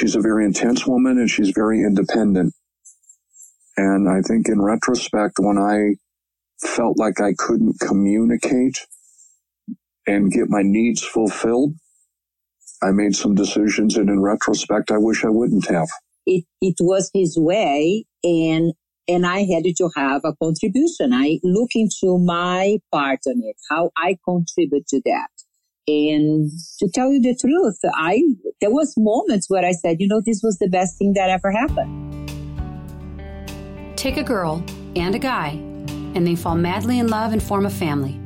she's a very intense woman and she's very independent. And I think in retrospect, when I felt like I couldn't communicate and get my needs fulfilled, I made some decisions. And in retrospect, I wish I wouldn't have. It, it was his way and and I had to have a contribution. I look into my part on it, how I contribute to that. And to tell you the truth, I, there was moments where I said, you know, this was the best thing that ever happened. Take a girl and a guy, and they fall madly in love and form a family.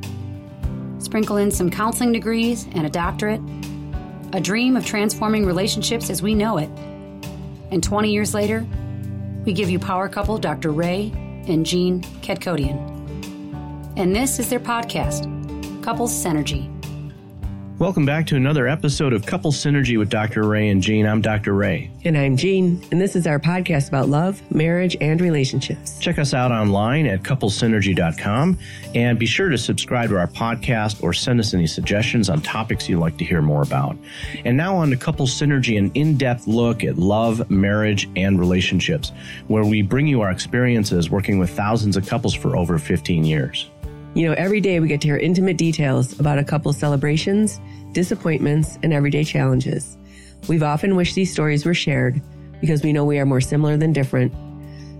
Sprinkle in some counseling degrees and a doctorate, a dream of transforming relationships as we know it. And 20 years later, we give you power couple Dr. Ray and Jean Kadkodian. And this is their podcast, Couples Synergy. Welcome back to another episode of Couple Synergy with Dr. Ray and Jean. I'm Dr. Ray. And I'm Jean, and this is our podcast about love, marriage, and relationships. Check us out online at couplesynergy.com and be sure to subscribe to our podcast or send us any suggestions on topics you'd like to hear more about. And now on to Couple Synergy, an in depth look at love, marriage, and relationships, where we bring you our experiences working with thousands of couples for over 15 years. You know, every day we get to hear intimate details about a couple's celebrations, disappointments, and everyday challenges. We've often wished these stories were shared because we know we are more similar than different.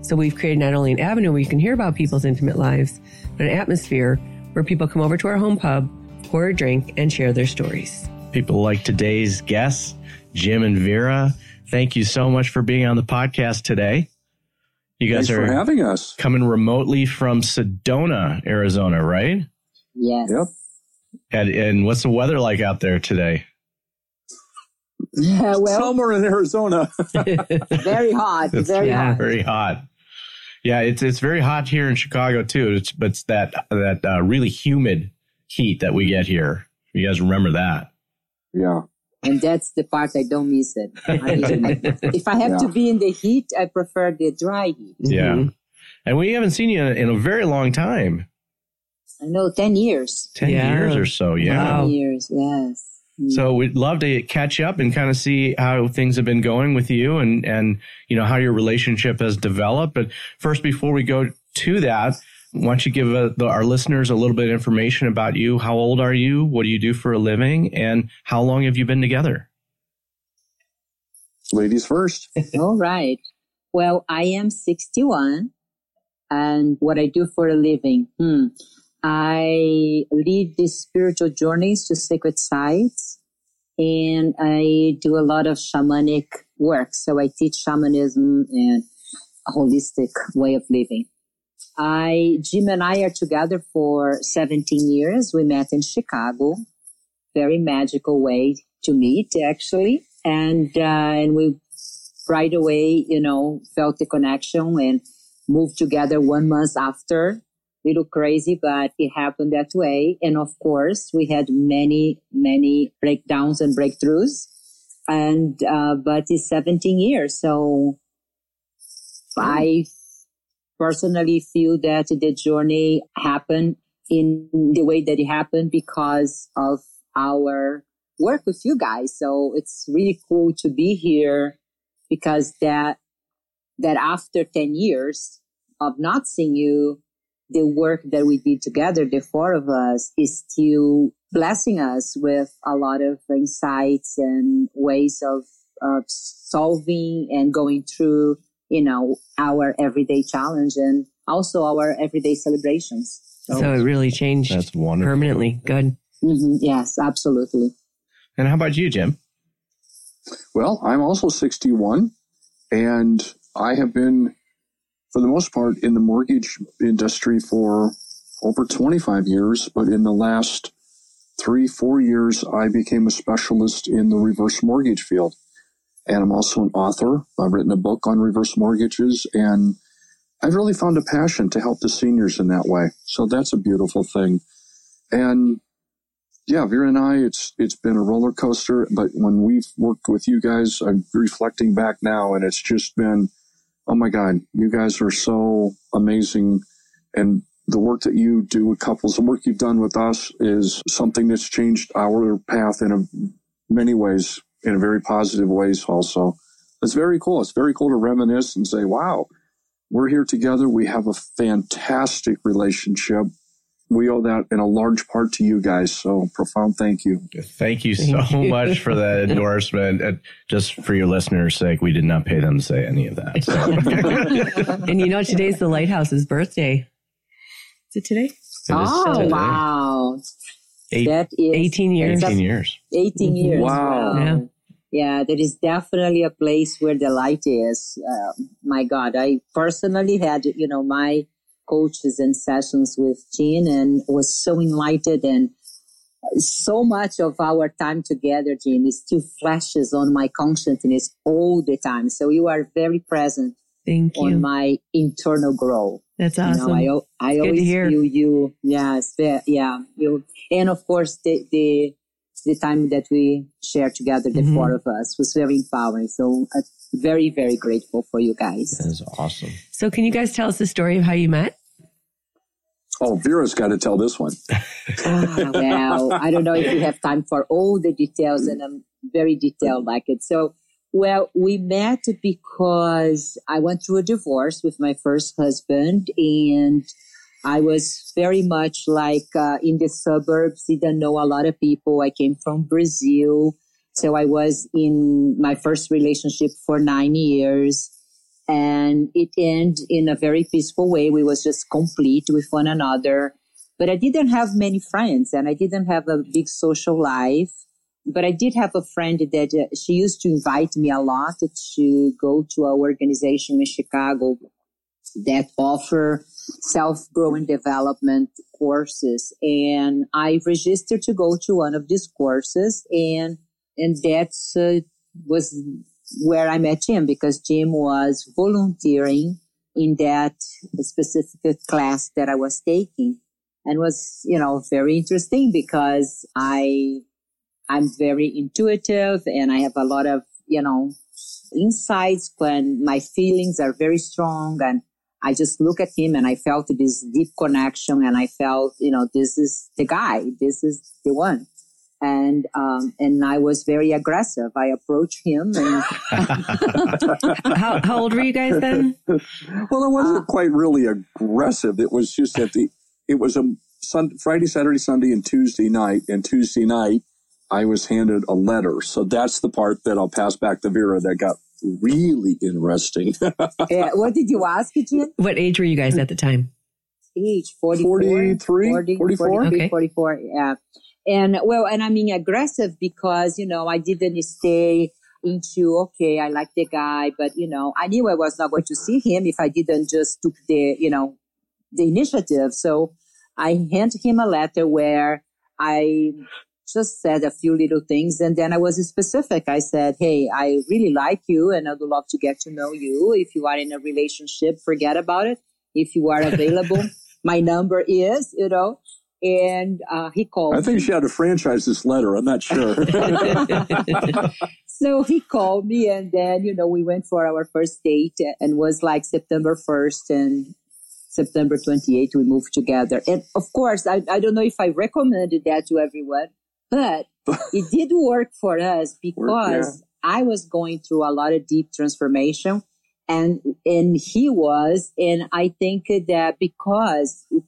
So we've created not only an avenue where you can hear about people's intimate lives, but an atmosphere where people come over to our home pub, pour a drink, and share their stories. People like today's guests, Jim and Vera, thank you so much for being on the podcast today. You guys Thanks are for having us. coming remotely from Sedona, Arizona, right? Yes. Yep. And, and what's the weather like out there today? Yeah, well, Summer in Arizona. very hot, It's very yeah. hot. very hot. Yeah, it's it's very hot here in Chicago too. It's but it's that that uh, really humid heat that we get here. You guys remember that? yeah. And that's the part I don't miss it. I mean, if I have to be in the heat, I prefer the dry heat. Yeah. Mhm. And we haven't seen you in a, very long time. I know, 10 years. 10 Yeah. years or so. Yeah. Wow. 10 years, yes. Mm. So we'd love to catch up and kind of see how things have been going with you and, and, you know, how your relationship has developed. But first, before we go to that, why don't you give uh, the, our listeners a little bit of information about you? How old are you? What do you do for a living? And how long have you been together? Ladies first. All right. Well, I am 61 and what I do for a living. Hmm. I lead these spiritual journeys to sacred sites and I do a lot of shamanic work. So I teach shamanism and a holistic way of living. I, Jim and I are together for 17 years. We met in Chicago. Very magical way to meet, actually. And, uh, and we right away, you know, felt the connection and moved together one month after. Little crazy, but it happened that way. And of course, we had many, many breakdowns and breakthroughs. And, uh, but it's 17 years. So I personally feel that the journey happened in the way that it happened because of our work with you guys. So it's really cool to be here because that, that after 10 years of not seeing you, the work that we did together, the four of us is still blessing us with a lot of insights and ways of, of solving and going through, you know, our everyday challenge and also our everyday celebrations. So it really changed That's wonderful. permanently. Good. Mhm, yes, absolutely. And how about you, Jim? Well, I'm also 61 and I have been, for the most part, in the mortgage industry for over 25 years. But in the last three, four years, I became a specialist in the reverse mortgage field. And I'm also an author. I've written a book on reverse mortgages and I've really found a passion to help the seniors in that way. So that's a beautiful thing. And yeah, Vera and I, it's it's been a roller coaster. But when we've worked with you guys, I'm reflecting back now, and it's just been, oh my God, you guys are so amazing, and the work that you do with couples, the work you've done with us, is something that's changed our path in a, many ways, in a very positive ways, also. it's very cool. It's very cool to reminisce and say, wow, we're here together. We have a fantastic relationship. We owe that in a large part to you guys. So profound thank you. Thank you so Thank you. much for that endorsement. And just for your listeners' sake, we did not pay them to say any of that. So. and you know, today's the Lighthouse's birthday. Is it today? It is Oh, today. wow. Eight- that is 18 years. 18 years. 18 years. Wow. Yeah. Yeah, there is definitely a place where the light is. Um, my God, I personally had, you know, my coaches and sessions with Jean and was so enlightened and so much of our time together, Jean, is still flashes on my consciousness all the time. So you are very present Thank you. on my internal growth. That's You awesome. know, I, I good to always hear. feel you. Yes, yeah. You and of course the the the time that we shared together, the Mhm. four of us, was very empowering. So uh, very very grateful for you guys. That is awesome. so, can you guys tell us the story of how you met? Oh, Vera's got to tell this one. Ah, well, I don't know if you have time for all the details, and I'm very detailed like it. So, well, we met because I went through a divorce with my first husband, and I was very much like uh, in the suburbs, didn't know a lot of people. I came from Brazil. So I was in my first relationship for nine years and it ended in a very peaceful way. We was just complete with one another, but I didn't have many friends and I didn't have a big social life. But I did have a friend that uh, she used to invite me a lot to go to our organization in Chicago that offer self-growing development courses. And I registered to go to one of these courses and, and that's, uh, was where I met Jim because Jim was volunteering in that specific class that I was taking and was, you know, very interesting because I, I'm very intuitive and I have a lot of, you know, insights when my feelings are very strong and I just look at him and I felt this deep connection and I felt, you know, this is the guy. This is the one. And, um, and I was very aggressive. I approached him and how, how old were you guys then? Well, it wasn't quite really aggressive. It was just that the, it was a Sun, Friday, Saturday, Sunday, and Tuesday night. And Tuesday night, I was handed a letter. So that's the part that I'll pass back to Vera that got really interesting. uh, what did you ask, Jim? What age were you guys at the time? age 44 43, 40, 44? 43, Okay. 44 yeah and well and i mean aggressive because you know i didn't stay into okay i like the guy but you know i knew i was not going to see him if i didn't just took the you know the initiative so i handed him a letter where i just said a few little things and then i was specific i said hey i really like you and i would love to get to know you if you are in a relationship forget about it if you are available my number is, you know, and uh, he called. I think she had to franchise this letter. I'm not sure. so he called me, and then you know we went for our first date, and was like September first and September 28th we moved together. And of course, I, I don't know if I recommended that to everyone, but it did work for us because I was going through a lot of deep transformation and and he was and i think that because it,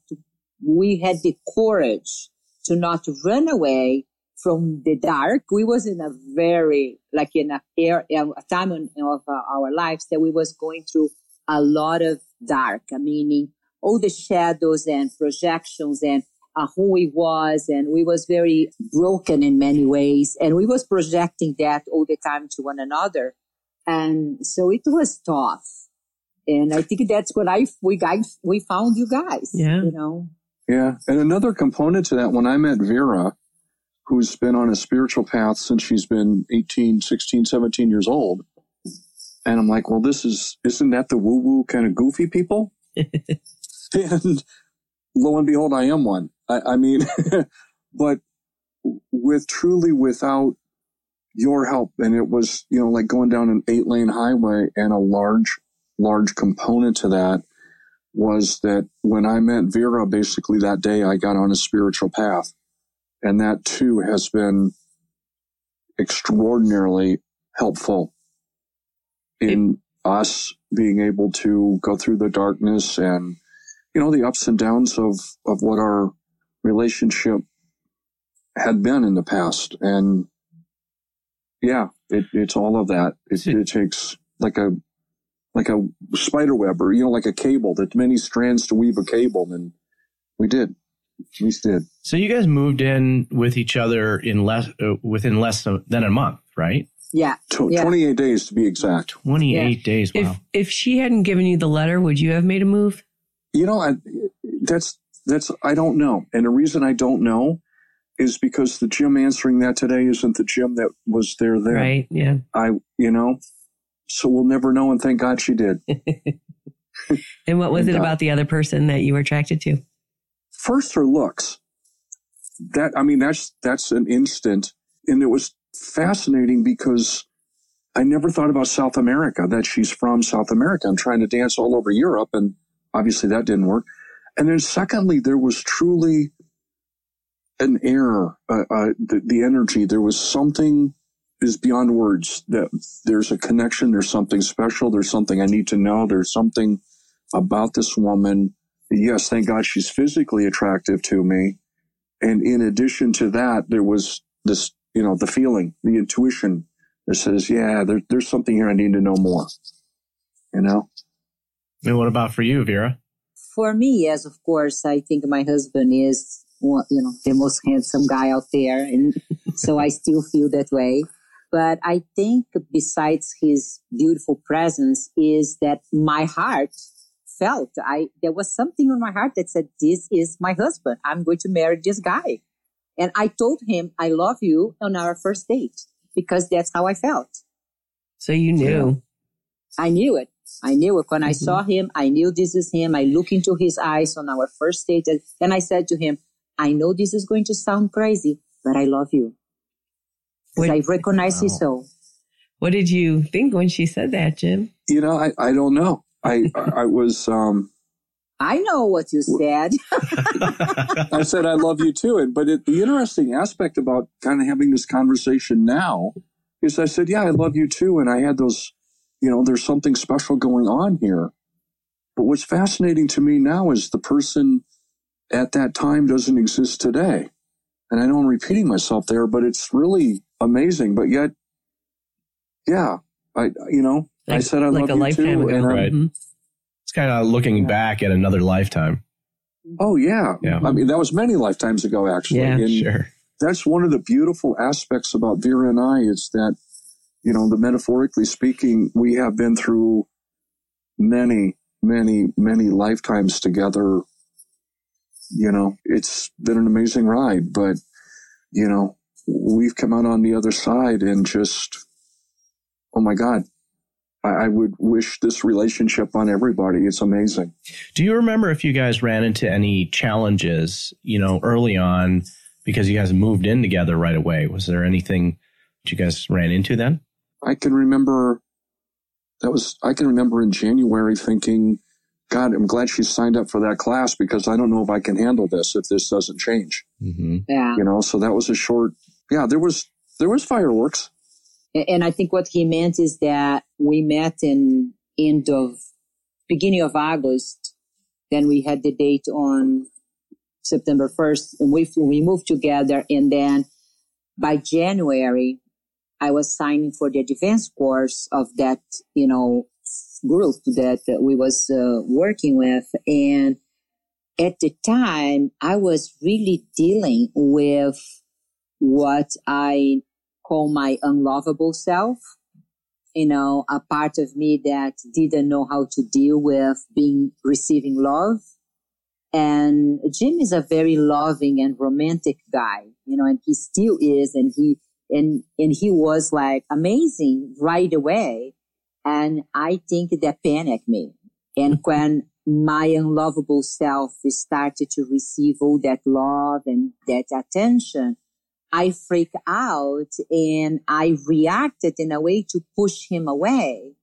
we had the courage to not run away from the dark we was in a very like in a, air, a time in, of uh, our lives that we was going through a lot of dark meaning all the shadows and projections and uh, who we was and we was very broken in many ways and we was projecting that all the time to one another and so it was tough. And I think that's what I we guys we found you guys. Yeah. You know. yeah. And another component to that, when I met Vera, who's been on a spiritual path since she's been 18, 16, 17 years old. And I'm like, well, this is, isn't that the woo woo kind of goofy people? and lo and behold, I am one. I, I mean, but with truly without your help, and it was, you know, like going down an eight lane highway and a large, large component to that was that when I met Vera, basically that day I got on a spiritual path. And that too has been extraordinarily helpful in us being able to go through the darkness and, you know, the ups and downs of, of what our relationship had been in the past. And yeah, it, it's all of that. It, it takes like a, like a spider web or, you know, like a cable that many strands to weave a cable. And we did. We did. So you guys moved in with each other in less, uh, within less than a month, right? Yeah. Tw- yeah. 28 days to be exact. 28 days. Wow. If if she hadn't given you the letter, would you have made a move? You know, I, that's, that's, I don't know. And the reason I don't know is because the Jim answering that today isn't the Jim that was there then. Right. Yeah. I, you know, so we'll never know. And thank God she did. And what was And, it uh, about the other person that you were attracted to? First, her looks. That, I mean, that's, that's an instant. And it was fascinating because I never thought about South America, that she's from South America. I'm trying to dance all over Europe. And obviously that didn't work. And then secondly, there was truly an air, uh, uh, the, the energy. There was something is beyond words that there's a connection. There's something special. There's something I need to know. There's something about this woman. Yes, thank God she's physically attractive to me. And in addition to that, there was this, you know, the feeling, the intuition that says, yeah, there, there's something here I need to know more. You know? and what about for you, Vera? For me, yes, of course, I think my husband is, you know, the most handsome guy out there. And so I still feel that way. But I think besides his beautiful presence is that my heart felt I, there was something in my heart that said, this is my husband. I'm going to marry this guy. And I told him, I love you on our first date because that's how I felt. So you knew. I knew it. I knew it. When I Mhm. saw him, I knew this is him. I look into his eyes on our first date and- and I said to him, I know this is going to sound crazy, but I love you. What- I recognize his Wow. soul. What did you think when she said that, Jim? You know, I, I don't know. I, I was, um, I know what you said. I said I love you too. And but it, the interesting aspect about kind of having this conversation now is I said, yeah, I love you too. And I had those, you know, there's something special going on here. But what's fascinating to me now is the person at that time doesn't exist today. And I know I'm repeating myself there, but it's really amazing. But yet, yeah, I, you know, I said I like love a you lifetime too. ago. And I'm- Right. Mhm. It's kind of looking back at another lifetime. oh yeah. Yeah. I mean, that was many lifetimes ago, actually. Yeah. And- Sure. that's one of the beautiful aspects about Vera and I is that, you know, the metaphorically speaking, we have been through many, many, many lifetimes together. You know, it's been an amazing ride, but, you know, we've come out on the other side and just, oh my God, I, would wish this relationship on everybody. It's amazing. Do you remember if you guys ran into any challenges, you know, early on because you guys moved in together right away? Was there anything that you guys ran into then? I can remember that was I can remember in January thinking, God, I'm glad she signed up for that class because I don't know if I can handle this if this doesn't change. Mm-hmm. yeah. You know, so that was a short yeah, there was there was fireworks. And I think what he meant is that we met in end of beginning of August. Then we had the date on September 1st and we, we moved together. And then by January, I was signing for the advanced course of that, you know, group that we was uh, working with. And at the time, I was really dealing with what I call my unlovable self. You know, a part of me that didn't know how to deal with being receiving love. And Jim is a very loving and romantic guy, you know, and he still is. And he, and, and he was like amazing right away. And I think that panicked me. And mm-hmm. when my unlovable self started to receive all that love and that attention, I freaked out and I reacted in a way to push him away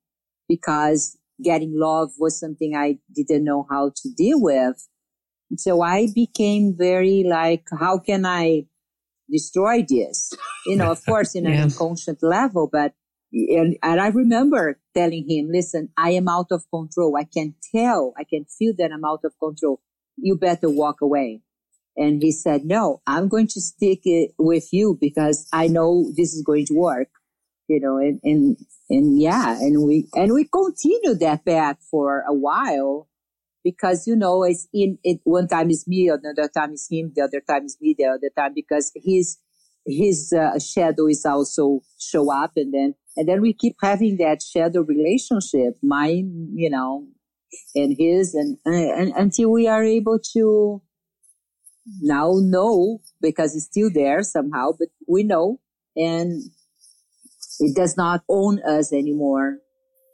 because getting love was something I didn't know how to deal with. So I became very like, how can I destroy this? You know, of course, in an Yeah. unconscious level, but and, and I remember telling him, listen, I am out of control. I can tell, I can feel that I'm out of control. You better walk away. And he said, no, I'm going to stick it with you because I know this is going to work, you know, and, and, and yeah, and we, and we continued that path for a while because, you know, it's in it. One time is me, another time is him, the other time is me, the other time because his, his uh, shadow is also show up and then, and then we keep having that shadow relationship, mine, you know, and his and, and until we are able to, now know because it's still there somehow, but we know and it does not own us anymore.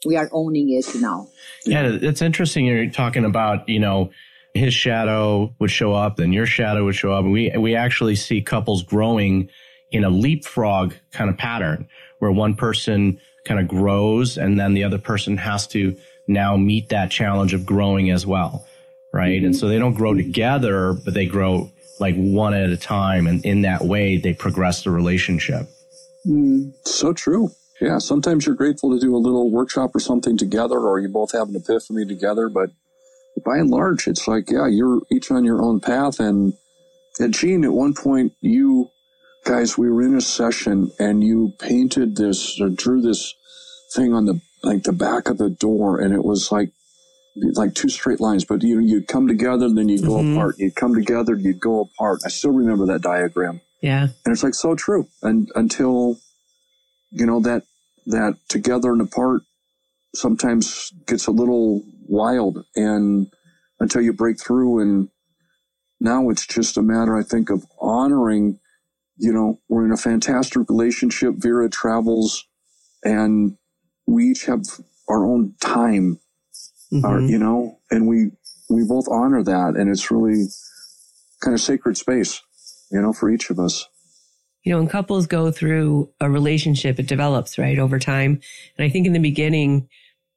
We are owning it now. Yeah, it's interesting. You're talking about, you know, his shadow would show up, then your shadow would show up. We, we actually see couples growing in a leapfrog kind of pattern where one person kind of grows and then the other person has to now meet that challenge of growing as well right? Mm-hmm. And so they don't grow together, but they grow like one at a time. And in that way, they progress the relationship. Mm. So true. Yeah. Sometimes you're grateful to do a little workshop or something together, or you both have an epiphany together. But by and large, it's like, yeah, you're each on your own path. And, and Jean, at one point, you guys, we were in a session and you painted this or drew this thing on the like the back of the door, and it was like like two straight lines, but you you'd come together, and then you'd go mm-hmm. apart. You'd come together, you'd go apart. I still remember that diagram. Yeah. And it's like so true. And until, you know, that, that together and apart sometimes gets a little wild and until you break through. And now it's just a matter, I think, of honoring, you know, we're in a fantastic relationship. Vera travels and we each have our own time mm-hmm. our, you know, and we, we both honor that. And it's really kind of sacred space, you know, for each of us. You know, when couples go through a relationship, it develops, right, over time. And I think in the beginning,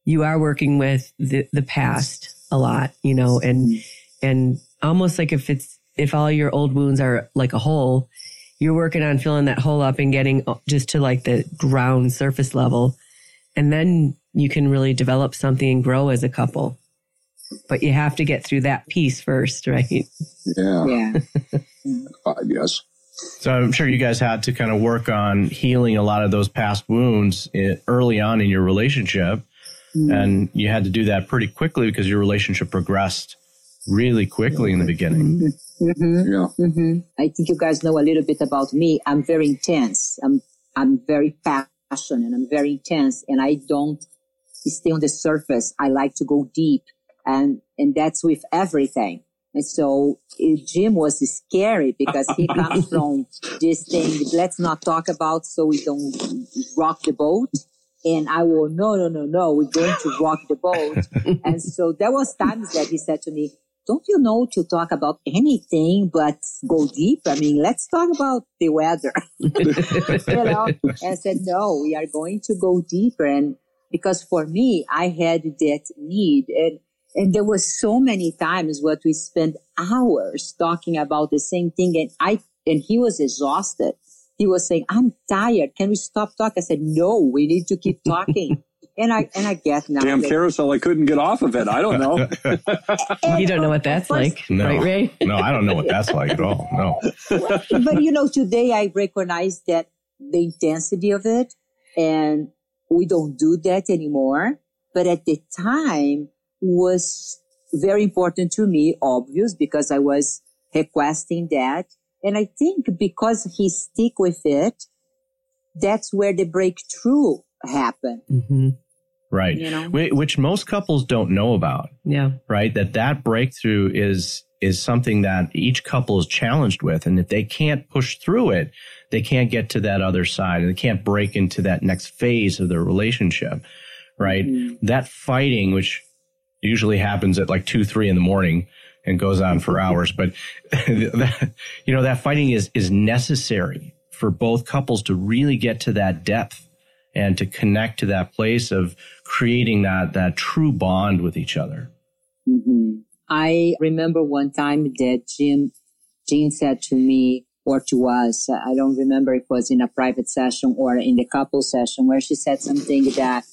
you are working with the, the past a lot, you know, and, and almost like if it's, if all your old wounds are like a hole, you're working on filling that hole up and getting just to like the ground surface level. And then you can really develop something and grow as a couple. But you have to get through that piece first, right? Yeah. Yeah. uh, yes. So I'm sure you guys had to kind of work on healing a lot of those past wounds early on in your relationship. Mm. And you had to do that pretty quickly because your relationship progressed really quickly in the beginning. Mm-hmm. Yeah. Mm-hmm. I think you guys know a little bit about me. I'm very intense. I'm, I'm very passionate and I'm very intense and I don't stay on the surface. I like to go deep and, and that's with everything. And so eh, Jim was scary because he comes from this thing, let's not talk about so we don't rock the boat. And I will, no, no, no, no, we're going to rock the boat. and so there was times that he said to me, don't you know to talk about anything but go deep? I mean, let's talk about the weather. you know? And I said, no, we are going to go deeper. And because for me, I had that need and, and there was so many times what we spent hours talking about the same thing. And I, and he was exhausted. He was saying, I'm tired. Can we stop talking? I said, no, we need to keep talking. and I and I get now. Damn carousel! I couldn't get off of it. I don't know. you don't know what that's like, no, right, Ray? no, I don't know what that's like at all. No. but you know, today I recognize that the intensity of it, and we don't do that anymore. But at the time was very important to me, obvious, because I was requesting that. And I think because he stick with it, that's where the breakthrough happened. Mm-hmm. Right. You know? Which most couples don't know about. Yeah. Right. That that breakthrough is, is something that each couple is challenged with. And if they can't push through it, they can't get to that other side and they can't break into that next phase of their relationship, right? Mm-hmm. That fighting, which usually happens at like two, three in the morning and goes on for hours, but that, you know, that fighting is, is necessary for both couples to really get to that depth and to connect to that place of creating that, that true bond with each other. Mm-hmm. I remember one time that Jim, Jim said to me, or to us. I don't remember if it was in a private session or in the couple session where she said something that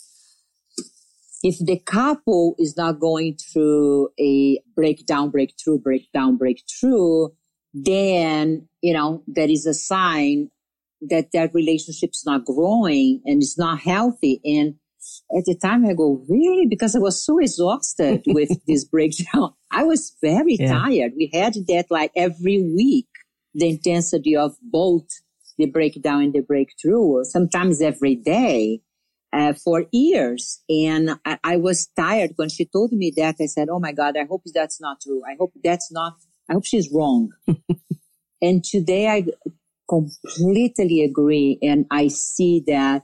if the couple is not going through a breakdown, breakthrough, breakdown, breakthrough, then, you know, that is a sign that that relationship's not growing and it's not healthy. And at the time I go, really? Because I was so exhausted with this breakdown. I was very yeah. tired. We had that like every week, the intensity of both the breakdown and the breakthrough, sometimes every day. Uh, for years. And I, I, was tired when she told me that. I said, Oh my God, I hope that's not true. I hope that's not, I hope she's wrong. and today I completely agree. And I see that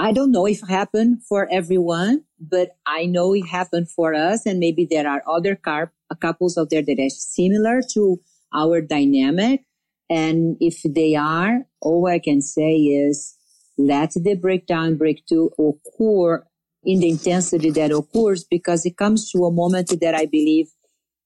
I don't know if it happened for everyone, but I know it happened for us. And maybe there are other car- couples out there that are similar to our dynamic. And if they are, all I can say is let the breakdown, breakthrough occur in the intensity that occurs because it comes to a moment that I believe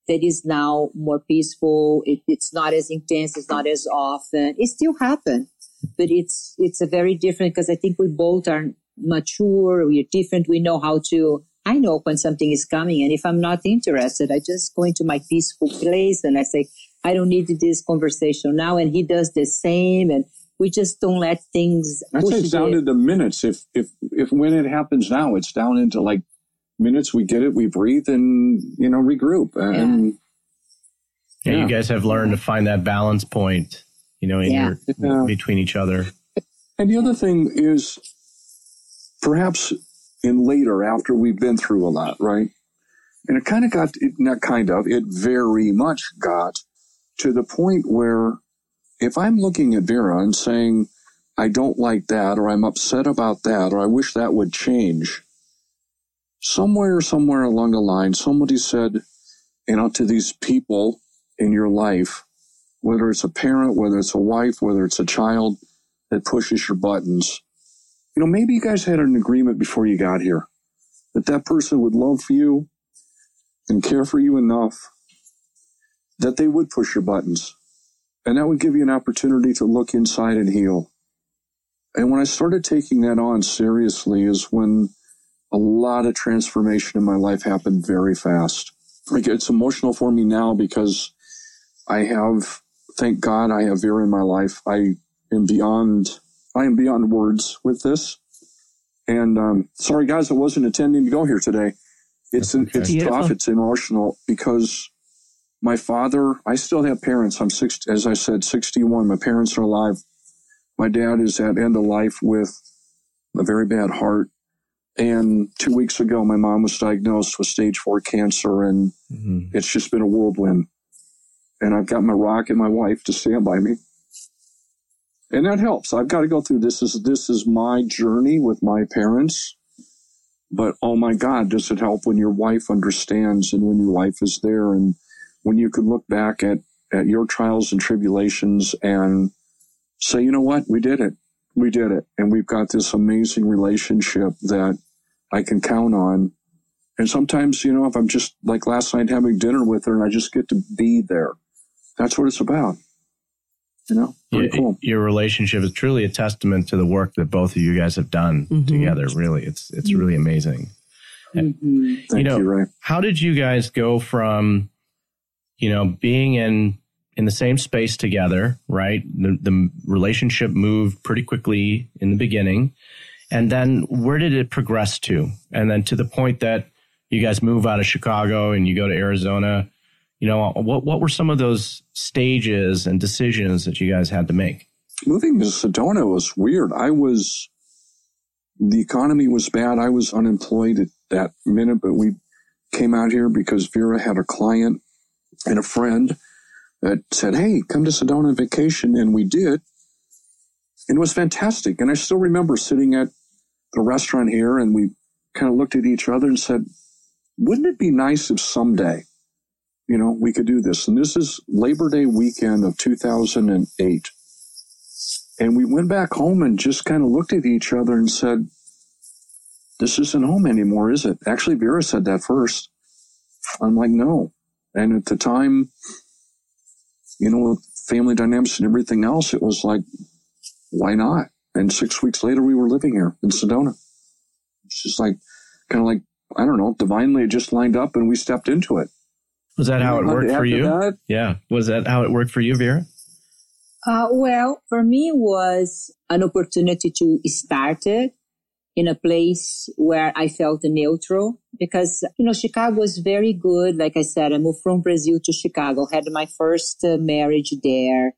that is now more peaceful. It, it's not as intense. It's not as often. It still happens, but it's, it's a very different because I think we both are mature. We're different. We know how to, I know when something is coming. And if I'm not interested, I just go into my peaceful place and I say, I don't need this conversation now. And he does the same. And we just don't let things. I'd say it's down to the minutes. If if if when it happens now, it's down into like minutes. We get it. We breathe and you know regroup. And yeah, yeah you guys have learned to find that balance point. You know, in yeah. your yeah. between each other. And the other thing is, perhaps in later after we've been through a lot, right? And it kind of got, not kind of, it very much got to the point where if I'm looking at Vera and saying, I don't like that, or I'm upset about that, or I wish that would change, somewhere, somewhere along the line, somebody said, you know, to these people in your life, whether it's a parent, whether it's a wife, whether it's a child that pushes your buttons, you know, maybe you guys had an agreement before you got here that that person would love you and care for you enough that they would push your buttons and that would give you an opportunity to look inside and heal. And when I started taking that on seriously is when a lot of transformation in my life happened very fast. Like it's emotional for me now because I have, thank God I have Vera in my life. I am beyond, I am beyond words with this. And, um, sorry guys, I wasn't intending to go here today. It's, okay. it's tough. It's emotional because my father, I still have parents. I'm six, as I said, 61. My parents are alive. My dad is at end of life with a very bad heart. And two weeks ago, my mom was diagnosed with stage four cancer and mm-hmm. it's just been a whirlwind. And I've got my rock and my wife to stand by me. And that helps. I've got to go through this. Is, this is my journey with my parents. But oh my God, does it help when your wife understands and when your wife is there and when you could look back at, at your trials and tribulations and say, you know what, we did it. We did it. And we've got this amazing relationship that I can count on. And sometimes, you know, if I'm just like last night having dinner with her and I just get to be there, that's what it's about. You know, your, cool. your relationship is truly a testament to the work that both of you guys have done mm-hmm. together. Really, it's it's mm-hmm. really amazing. Mm-hmm. Thank you know, you, Ray. how did you guys go from you know, being in in the same space together, right? The, the relationship moved pretty quickly in the beginning. And then where did it progress to? And then to the point that you guys move out of Chicago and you go to Arizona, you know, what, what were some of those stages and decisions that you guys had to make? Moving to Sedona was weird. I was, the economy was bad. I was unemployed at that minute, but we came out here because Vera had a client and a friend that said, Hey, come to Sedona on vacation. And we did. And it was fantastic. And I still remember sitting at the restaurant here and we kind of looked at each other and said, wouldn't it be nice if someday, you know, we could do this? And this is Labor Day weekend of 2008. And we went back home and just kind of looked at each other and said, this isn't home anymore, is it? Actually, Vera said that first. I'm like, no, and at the time, you know, family dynamics and everything else, it was like, why not? And six weeks later, we were living here in Sedona. It's just like, kind of like, I don't know, divinely it just lined up and we stepped into it. Was that how it worked for you? That, yeah. Was that how it worked for you, Vera? Uh, well, for me was an opportunity to start it in a place where I felt neutral because, you know, Chicago was very good. Like I said, I moved from Brazil to Chicago, had my first uh, marriage there.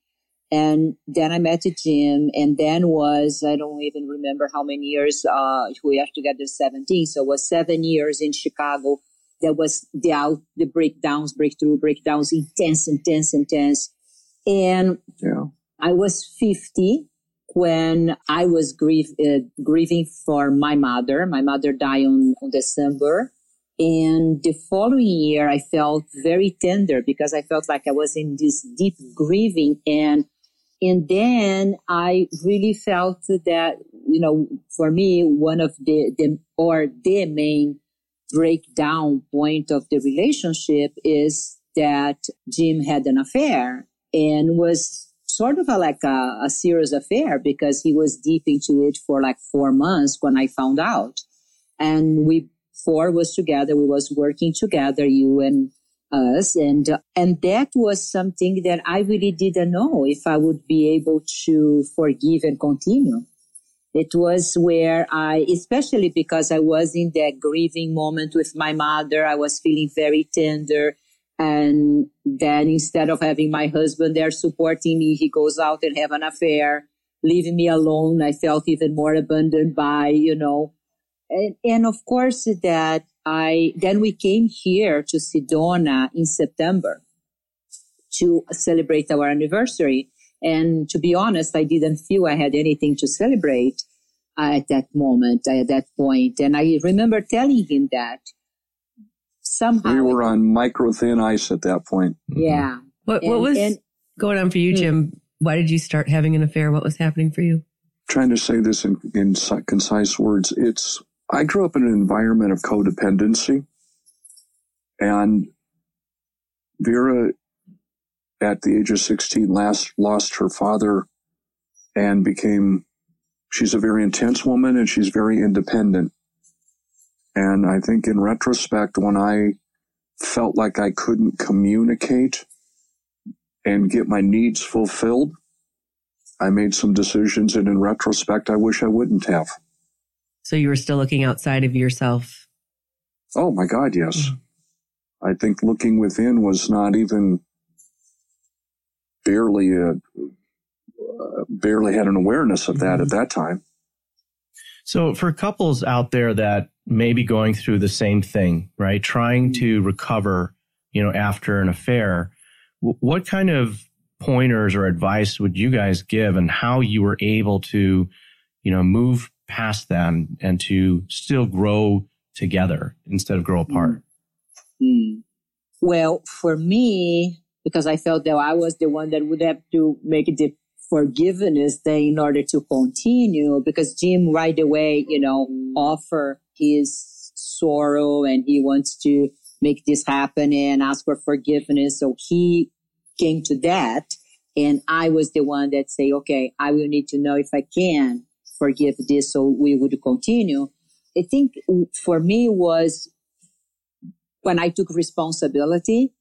And then I met Jim and then was, I don't even remember how many years, uh, we are together 17. So it was seven years in Chicago. There was the out, the breakdowns, breakthrough, breakdowns, intense, intense, intense. And yeah. I was 50 when I was grief, uh, grieving for my mother. My mother died on, on December. And the following year, I felt very tender because I felt like I was in this deep grieving. And, and then I really felt that, you know, for me, one of the, the, or the main breakdown point of the relationship is that Jim had an affair and was sort of a, like a, a serious affair because he was deep into it for like four months when I found out. And we four was together. We was working together, you and us. And, and that was something that I really didn't know if I would be able to forgive and continue. It was where I, especially because I was in that grieving moment with my mother, I was feeling very tender. And then instead of having my husband there supporting me, he goes out and have an affair, leaving me alone. I felt even more abandoned by, you know, and, and of course that I, then we came here to Sedona in September to celebrate our anniversary. And to be honest, I didn't feel I had anything to celebrate at that moment, at that point. And I remember telling him that somehow we were on micro thin ice at that point. Yeah. What what was and, going on for you, hmm. Jim? Why did you start having an affair? What was happening for you? Trying to say this in, in concise words. It's I grew up in an environment of codependency, and Vera, at the age of sixteen, last lost her father, and became. She's a very intense woman, and she's very independent. And I think in retrospect, when I felt like I couldn't communicate and get my needs fulfilled, I made some decisions. And in retrospect, I wish I wouldn't have. So you were still looking outside of yourself? Oh my God, yes. Mm-hmm. I think looking within was not even barely a, uh, barely had an awareness of that mm-hmm. at that time. So for couples out there that may be going through the same thing, right? Trying to recover, you know, after an affair, what kind of pointers or advice would you guys give and how you were able to, you know, move past that and, and to still grow together instead of grow apart? Mm. Well, for me, because I felt that I was the one that would have to make the forgiveness thing in order to continue because Jim right away, you know, offer his sorrow and he wants to make this happen and ask for forgiveness. So he came to that. And I was the one that say, okay, I will need to know if I can forgive this. So we would continue. I think for me was when I took responsibility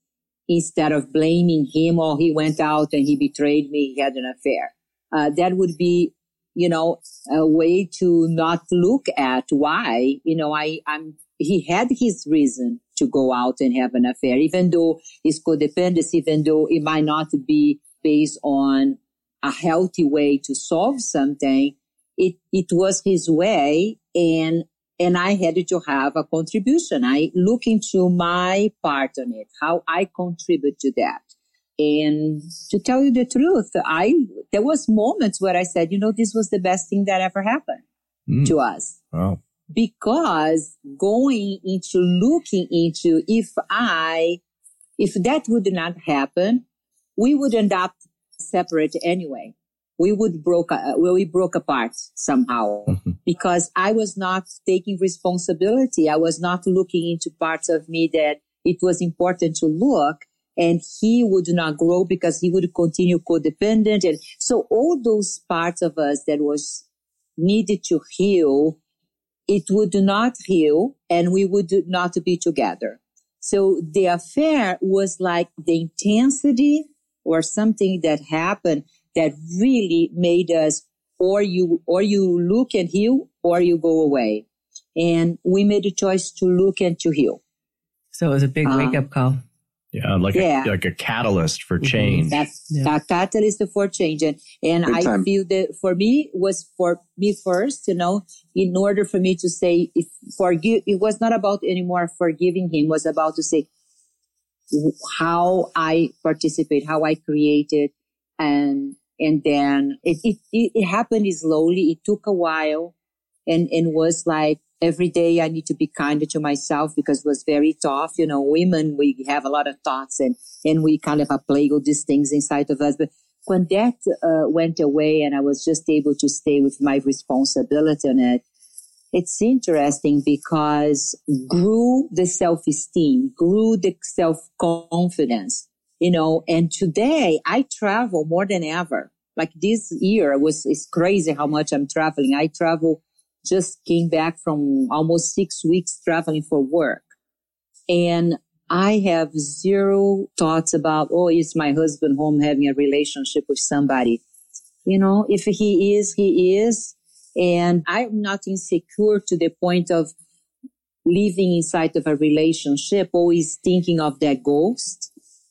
instead of blaming him or he went out and he betrayed me, he had an affair. Uh, that would be, you know, a way to not look at why, you know, I, I'm, he had his reason to go out and have an affair, even though his codependency, even though it might not be based on a healthy way to solve something, it, it was his way and and I had to have a contribution. I look into my part on it, how I contribute to that. And to tell you the truth, I, there was moments where I said, you know, this was the best thing that ever happened mm. to us. Wow. Because going into looking into if I, if that would not happen, we would end up separate anyway we would broke uh, we broke apart somehow mm-hmm. because I was not taking responsibility. I was not looking into parts of me that it was important to look. and he would not grow because he would continue codependent. And so all those parts of us that was needed to heal, it would not heal and we would not be together. So the affair was like the intensity or something that happened that really made us or you, or you look and heal or you go away. And we made a choice to look and to heal. So it was a big wake up call. Yeah, like yeah. A, like a catalyst for mm-hmm. change. That's yeah. a catalyst for change, and and I feel that for me was for me first. You know, in order for me to say if forgive, it was not about anymore forgiving him. Was about to say how I participate, how I created, and and then it it, it happened slowly. It took a while, and and was like every day I need to be kinder to myself because it was very tough. You know, women, we have a lot of thoughts and, and we kind of plague all these things inside of us. But when that uh, went away and I was just able to stay with my responsibility on it, it's interesting because grew the self-esteem, grew the self-confidence, you know, and today I travel more than ever. Like this year was, it's crazy how much I'm traveling. I travel just came back from almost six weeks traveling for work. And I have zero thoughts about, oh, is my husband home having a relationship with somebody? You know, if he is, he is. And I'm not insecure to the point of living inside of a relationship, always thinking of that ghost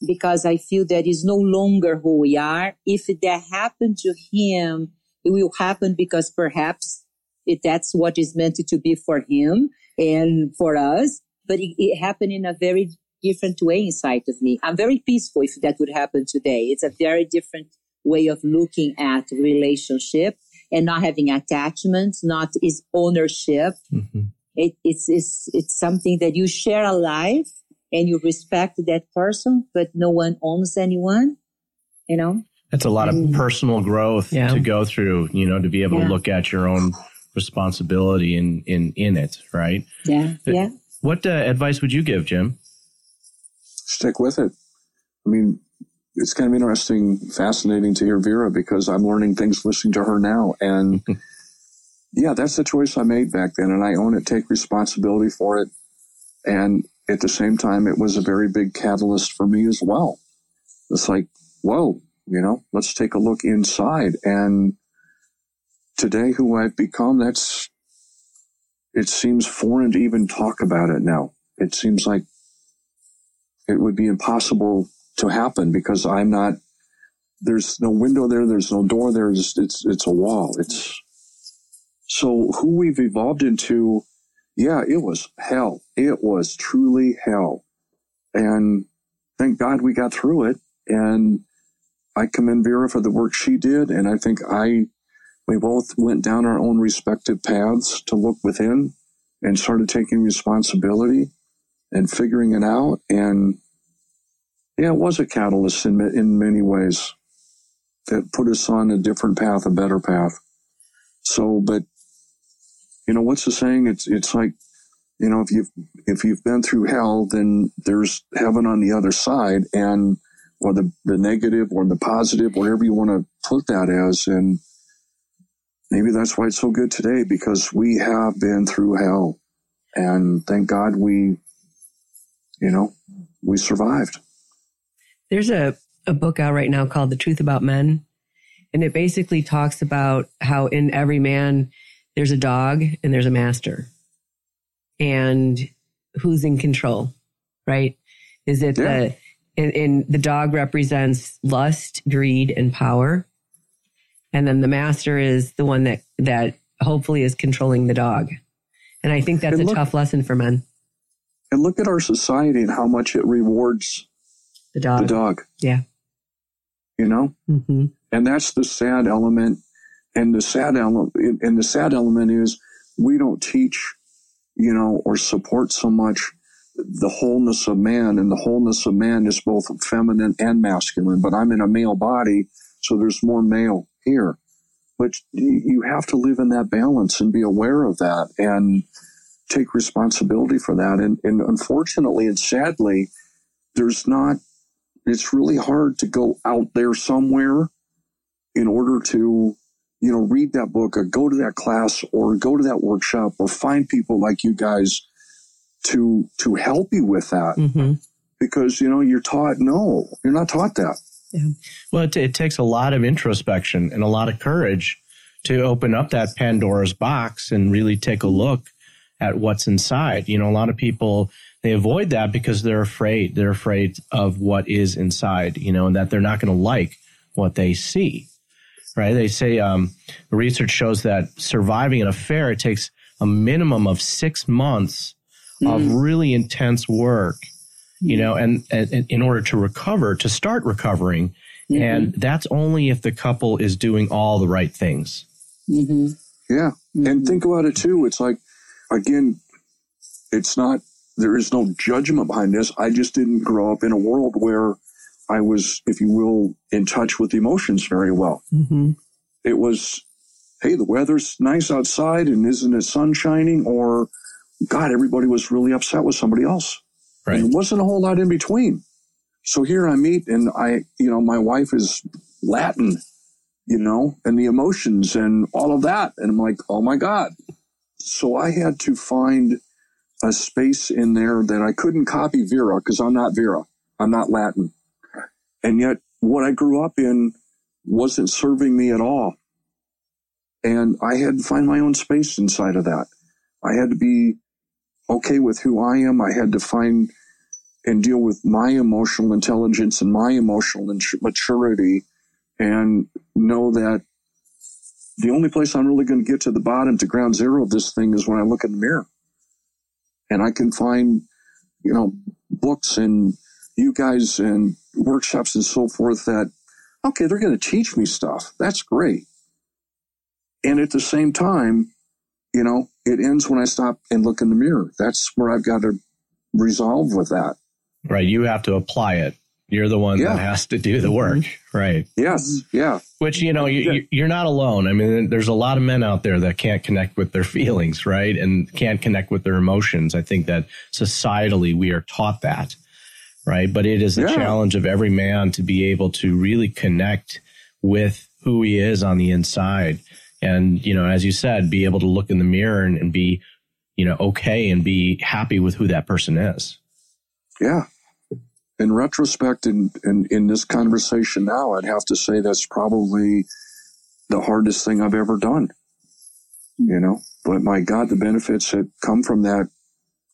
because I feel that is no longer who we are. If that happened to him, it will happen because perhaps if that's what is meant to be for him and for us. But it, it happened in a very different way inside of me. I'm very peaceful if that would happen today. It's a very different way of looking at relationship and not having attachments, not is ownership. Mm-hmm. It, it's, it's, it's something that you share a life and you respect that person, but no one owns anyone, you know? That's a lot of personal growth yeah. to go through, you know, to be able yeah. to look at your own responsibility in in in it, right? Yeah, yeah. What uh, advice would you give, Jim? Stick with it. I mean, it's kind of interesting, fascinating to hear Vera because I'm learning things listening to her now, and yeah, that's the choice I made back then, and I own it. Take responsibility for it, and at the same time, it was a very big catalyst for me as well. It's like, whoa, you know, let's take a look inside and today who I've become, that's, it seems foreign to even talk about it now. It seems like it would be impossible to happen because I'm not, there's no window there. There's no door there. It's, it's, it's a wall. It's, so who we've evolved into, yeah, it was hell. It was truly hell. And thank God we got through it. And I commend Vera for the work she did. And I think I we both went down our own respective paths to look within and started taking responsibility and figuring it out. And yeah, it was a catalyst in, in many ways that put us on a different path, a better path. So, but you know, what's the saying? It's, it's like, you know, if you've, if you've been through hell, then there's heaven on the other side and, or the, the negative or the positive, whatever you want to put that as. And, maybe that's why it's so good today because we have been through hell and thank God we, you know, we survived. There's a, a book out right now called The Truth About Men. And it basically talks about how in every man there's a dog and there's a master. And who's in control, right? Is it yeah. the, and, and the dog represents lust, greed, and power and then the master is the one that that hopefully is controlling the dog. And I think that's a tough lesson for men. And look at our society and how much it rewards the dog. The dog. Yeah. You know? Mm-hmm. And that's the sad element. And the sad element, and the sad element is we don't teach, you know, or support so much the wholeness of man. And the wholeness of man is both feminine and masculine. But I'm in a male body, so there's more male here. But you have to live in that balance and be aware of that and take responsibility for that. And, and unfortunately and sadly, there's not it's really hard to go out there somewhere in order to, you know, read that book or go to that class or go to that workshop or find people like you guys to, to help you with that. Mm-hmm. Because, you know, you're taught, no, you're not taught that. Yeah. Well, it, it takes a lot of introspection and a lot of courage to open up that Pandora's box and really take a look at what's inside. You know, a lot of people, they avoid that because they're afraid. They're afraid of what is inside, you know, and that they're not going to like what they see. Right. They say, um, research shows that surviving an affair, it takes a minimum of six months of really intense work, you know, and, and, and in order to recover, to start recovering. And that's only if the couple is doing all the right things. hmm Yeah. And think about it too. It's like, again, it's not, there is no judgment behind this. I just didn't grow up in a world where I was, if you will, in touch with emotions very well. Mm-hmm. It was, hey, the weather's nice outside and isn't the sun shining? Or, God, everybody was really upset with somebody else. Right. And there wasn't a whole lot in between. So here I meet and I, you know, my wife is Latin, you know, and the emotions and all of that. And I'm like, oh my God. So I had to find a space in there that I couldn't copy Vera because I'm not Vera. I'm not Latin. And yet what I grew up in wasn't serving me at all. And I had to find my own space inside of that. I had to be okay with who I am. I had to find and deal with my emotional intelligence and my emotional maturity and know that the only place I'm really going to get to the bottom to ground zero of this thing is when I look in the mirror. And I can find, you know, books and you guys and workshops and so forth that, okay, they're going to teach me stuff. That's great. And at the same time, you know, it ends when I stop and look in the mirror. That's where I've got to resolve with that. Right. You have to apply it. You're the one Yeah. that has to do the mm-hmm. work. Right. Yes. Yeah. Which, you know, you, you- you're not alone. I mean, there's a lot of men out there that can't connect with their feelings, right? And can't connect with their emotions. I think that societally we are taught that, right? But it is a Yeah. challenge of every man to be able to really connect with who he is on the inside. And, you know, as you said, be able to look in the mirror and, and be, you know, okay and be happy with who that person is. Yeah. In retrospect, in, in, in this conversation now, I'd have to say that's probably the hardest thing I've ever done. You know, but my God, the benefits that come from that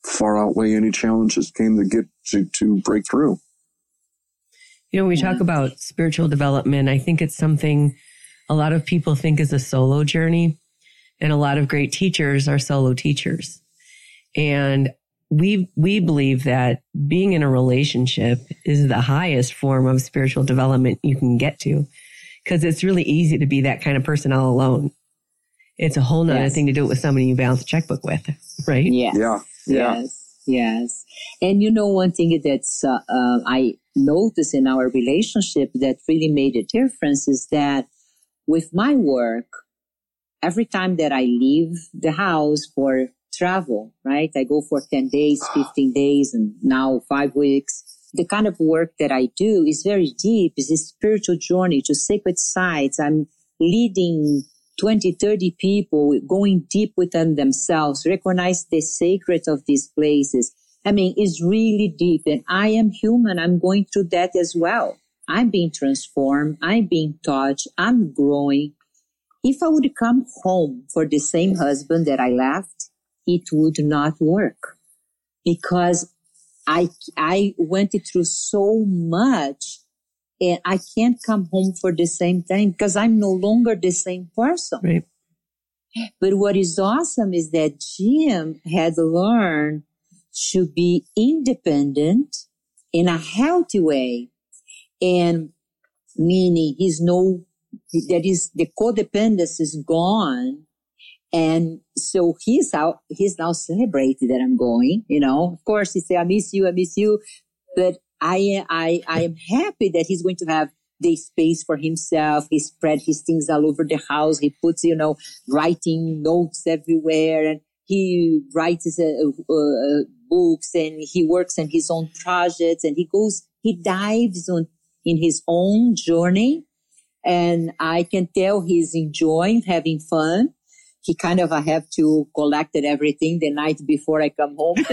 far outweigh any challenges came to get to, to break through. You know, when we talk mm-hmm. about spiritual development, I think it's something a lot of people think is a solo journey. And a lot of great teachers are solo teachers. And we, we believe that being in a relationship is the highest form of spiritual development you can get to. Cause it's really easy to be that kind of person all alone. It's a whole nother Yes. thing to do it with somebody you balance a checkbook with, right? Yes. Yeah. Yeah. Yes. Yes. And you know, one thing that's, uh, uh, I noticed in our relationship that really made a difference is that with my work, every time that I leave the house for travel, right? I go for 10 days, 15 days, and now five weeks. The kind of work that I do is very deep. It's a spiritual journey to sacred sites. I'm leading 20, 30 people going deep within themselves, recognize the sacred of these places. I mean, it's really deep and I am human. I'm going through that as well. I'm being transformed. I'm being touched. I'm growing. If I would come home for the same husband that I left, it would not work because I, I went through so much and I can't come home for the same thing because I'm no longer the same person. Right. But what is awesome is that Jim had learned to be independent in a healthy way. And meaning he's no, that is the codependence is gone. And so he's out, he's now celebrated that I'm going, you know, of course he say, I miss you, I miss you. But I, I, I am happy that he's going to have the space for himself. He spread his things all over the house. He puts, you know, writing notes everywhere and he writes uh, uh, uh, books and he works on his own projects and he goes he dives on in his own journey and I can tell he's enjoying having fun. He kind of, I have to collect everything the night before I come home,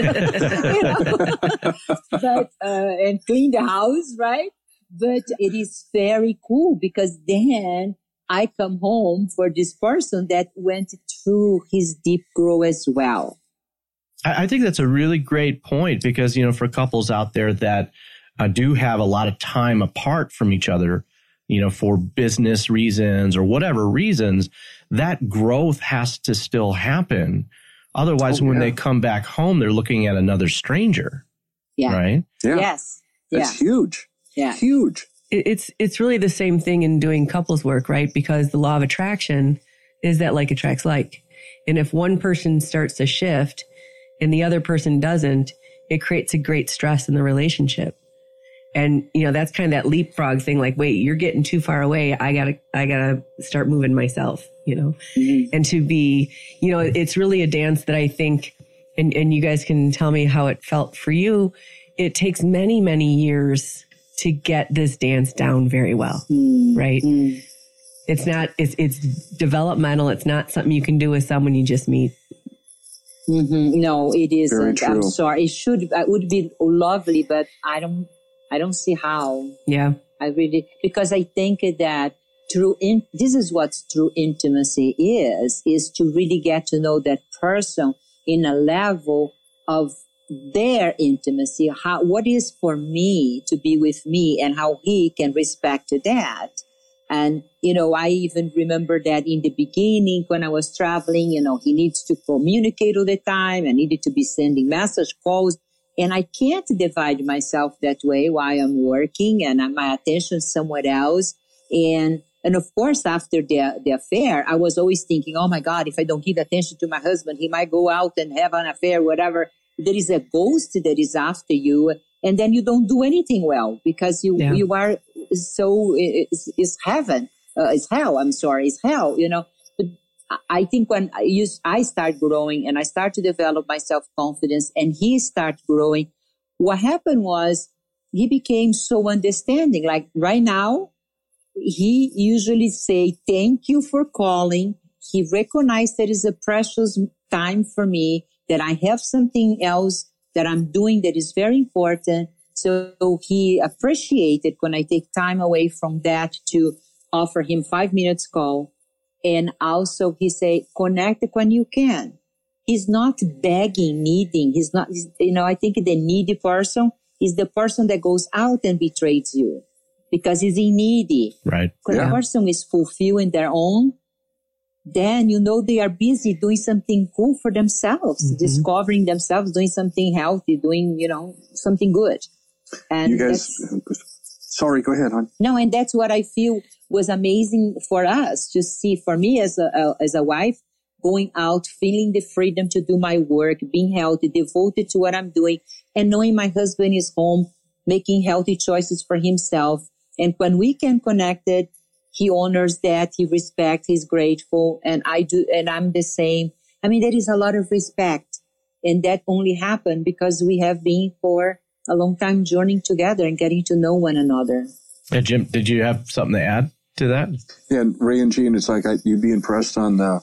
but, uh, and clean the house, right? But it is very cool because then I come home for this person that went through his deep growth as well. I think that's a really great point because, you know, for couples out there that uh, do have a lot of time apart from each other, you know, for business reasons or whatever reasons, that growth has to still happen. Otherwise, oh, when yeah. they come back home, they're looking at another stranger. Yeah. Right. Yeah. Yes. That's yeah. huge. Yeah. Huge. It's, it's really the same thing in doing couples work, right? Because the law of attraction is that like attracts like. And if one person starts to shift and the other person doesn't, it creates a great stress in the relationship. And, you know, that's kind of that leapfrog thing. Like, wait, you're getting too far away. I gotta, I gotta start moving myself, you know, mm-hmm. and to be, you know, it's really a dance that I think, and, and you guys can tell me how it felt for you. It takes many, many years to get this dance down very well. Mm-hmm. Right. It's not, it's, it's developmental. It's not something you can do with someone you just meet. Mm-hmm. No, it isn't. I'm sorry. It should, it would be lovely, but I don't, I don't see how. Yeah. I really, because I think that true, in, this is what true intimacy is, is to really get to know that person in a level of their intimacy, how, what is for me to be with me and how he can respect that. And, you know, I even remember that in the beginning when I was traveling, you know, he needs to communicate all the time. I needed to be sending message calls. And I can't divide myself that way while I'm working and my attention somewhere else. And, and of course, after the, the affair, I was always thinking, oh my God, if I don't give attention to my husband, he might go out and have an affair, whatever. There is a ghost that is after you. And then you don't do anything well because you, yeah. you are so, it's, it's heaven, uh, it's hell. I'm sorry. It's hell, you know. I think when I use, I start growing and I start to develop my self confidence and he start growing, what happened was he became so understanding. Like right now, he usually say, thank you for calling. He recognized that is a precious time for me, that I have something else that I'm doing that is very important. So he appreciated when I take time away from that to offer him five minutes call and also he say, connect when you can. He's not begging, needing. He's not, you know, I think the needy person is the person that goes out and betrays you because he's needy. Right. When yeah. a person is fulfilling their own, then you know they are busy doing something cool for themselves, mm-hmm. discovering themselves, doing something healthy, doing, you know, something good. And you guys, sorry, go ahead, hon. No, and that's what I feel was amazing for us to see for me as a, as a wife going out, feeling the freedom to do my work, being healthy, devoted to what I'm doing and knowing my husband is home, making healthy choices for himself. And when we can connect it, he honors that, he respects, he's grateful. And I do, and I'm the same. I mean, there is a lot of respect and that only happened because we have been for a long time journeying together and getting to know one another. Hey, Jim, did you have something to add? to that. Yeah, Ray and Jean, it's like I, you'd be impressed on the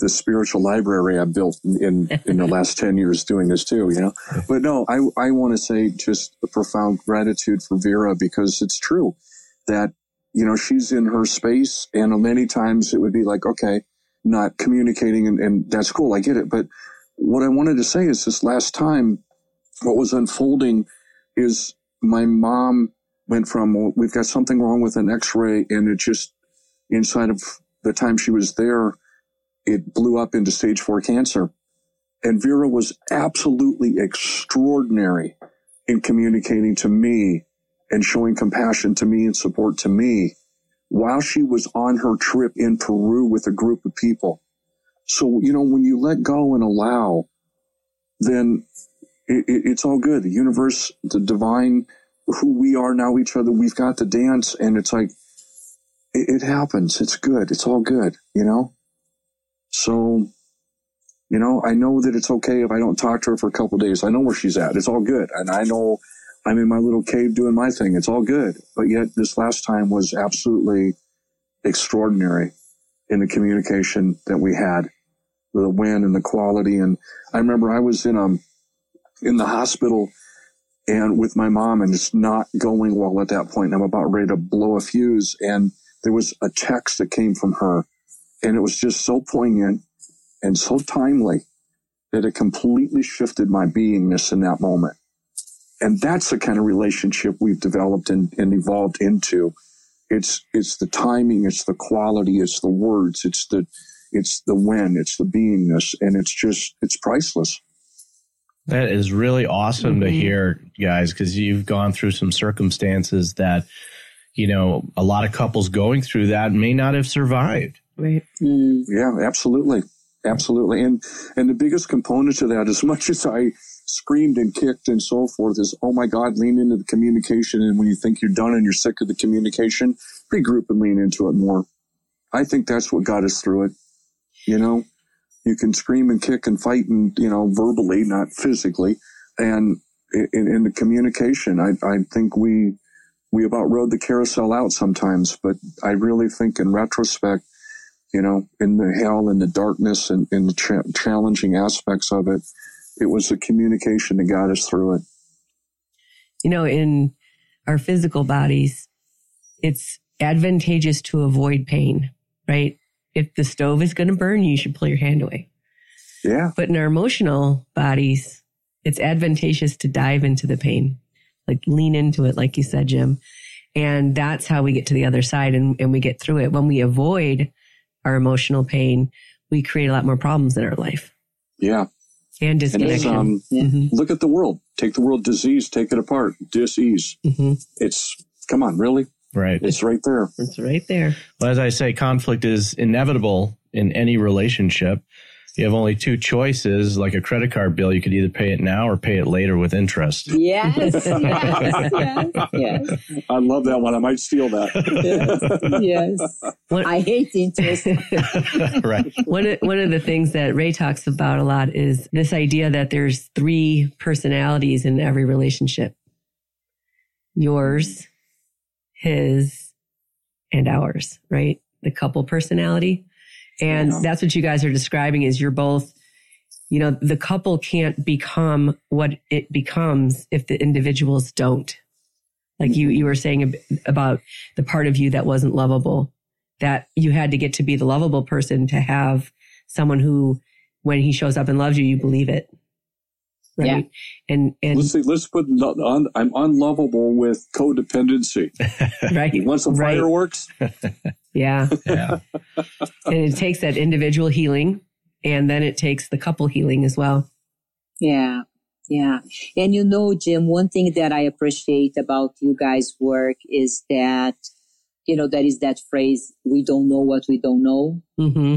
the spiritual library I've built in in the last ten years doing this too. You know, but no, I I want to say just a profound gratitude for Vera because it's true that you know she's in her space, and many times it would be like, okay, not communicating, and, and that's cool, I get it, but what I wanted to say is this last time, what was unfolding is my mom went from we've got something wrong with an x-ray and it just inside of the time she was there it blew up into stage four cancer. And vera was absolutely extraordinary in communicating to me and showing compassion to me and support to me while she was on her trip in peru with a group of people. So you know when you let go and allow then it, it, it's all good the universe the divine who we are now each other. We've got to dance and it's like, it, it happens. It's good. It's all good, you know? So, you know, I know that it's okay if I don't talk to her for a couple days. I know where she's at. It's all good. And I know I'm in my little cave doing my thing. It's all good. But yet this last time was absolutely extraordinary in the communication that we had, the win and the quality. And I remember I was in um in the hospital and with my mom and it's not going well at that point. I'm about ready to blow a fuse. And there was a text that came from her and it was just so poignant and so timely that it completely shifted my beingness in that moment. And that's the kind of relationship we've developed and, and evolved into. It's, it's the timing, it's the quality, it's the words, it's the, it's the when, it's the beingness, and it's just, it's priceless. That is really awesome mm-hmm. to hear, guys, because you've gone through some circumstances that, you know, a lot of couples going through that may not have survived. Right. Mm. Yeah, absolutely. Absolutely. And, and the biggest component to that, as much as I screamed and kicked and so forth is, oh my God, lean into the communication. And when you think you're done and you're sick of the communication, regroup and lean into it more. I think that's what got us through it. You know, you can scream and kick and fight and, you know, verbally, not physically. And in, in the communication, I, I think we, we about rode the carousel out sometimes, but I really think in retrospect, you know, in the hell and the darkness and in the challenging aspects of it, it was the communication that got us through it. You know, in our physical bodies, it's advantageous to avoid pain, right? If the stove is going to burn you, you should pull your hand away. Yeah. But in our emotional bodies, it's advantageous to dive into the pain, like lean into it, like you said, Jim. And that's how we get to the other side and, and we get through it. When we avoid our emotional pain, we create a lot more problems in our life. Yeah. And disconnection. And um, mm-hmm. Look at the world. Take the world disease, take it apart. Disease. Mm-hmm. It's, come on, really? Right. It's right there. It's right there. Well, as I say, conflict is inevitable in any relationship you have only two choices, like a credit card bill. You could either pay it now or pay it later with interest. Yes, yes, yes, yes. I love that one. I might steal that. yes, yes. I hate interest. right. One of, one of the things that Ray talks about a lot is this idea that there's three personalities in every relationship. Yours, his, and ours, right? The couple personality. And yeah. that's what you guys are describing is you're both, you know, the couple can't become what it becomes if the individuals don't. Like you, you were saying about the part of you that wasn't lovable, that you had to get to be the lovable person to have someone who, when he shows up and loves you, you believe it. Right. Yeah. And, and let's see, let's put on, I'm unlovable with codependency. right. You want some right. fireworks? Yeah. Yeah. and it takes that individual healing and then it takes the couple healing as well. Yeah. Yeah. And you know, Jim, one thing that I appreciate about you guys' work is that, you know, that is that phrase, we don't know what we don't know. Mm-hmm.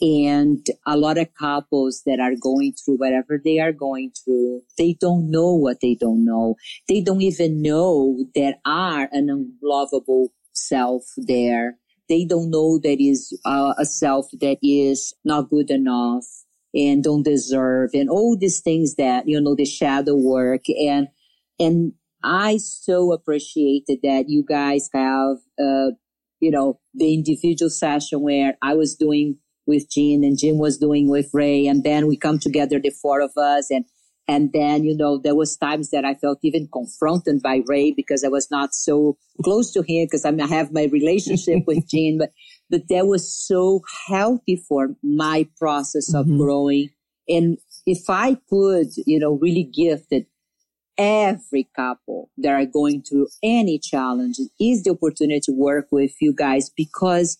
And a lot of couples that are going through whatever they are going through, they don't know what they don't know. They don't even know there are an unlovable self there. They don't know that is uh, a self that is not good enough and don't deserve and all these things that, you know, the shadow work and, and I so appreciated that you guys have, uh, you know, the individual session where I was doing with Jean and Jim was doing with Ray. And then we come together, the four of us and and then, you know, there was times that I felt even confronted by Ray because I was not so close to him because I have my relationship with Jean, but, but that was so healthy for my process of mm-hmm. growing. And if I could, you know, really gift it, every couple that are going through any challenge is the opportunity to work with you guys because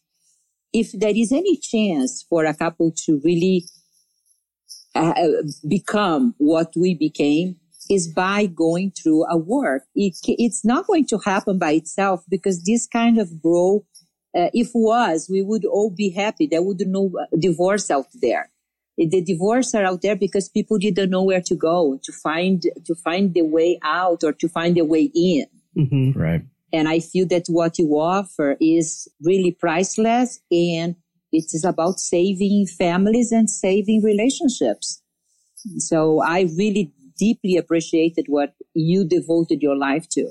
if there is any chance for a couple to really uh, become what we became is by going through a work. It, it's not going to happen by itself because this kind of growth, uh, if was, we would all be happy. There would no divorce out there. The divorce are out there because people didn't know where to go to find to find the way out or to find the way in. Mm-hmm. Right. And I feel that what you offer is really priceless and it is about saving families and saving relationships. So I really deeply appreciated what you devoted your life to.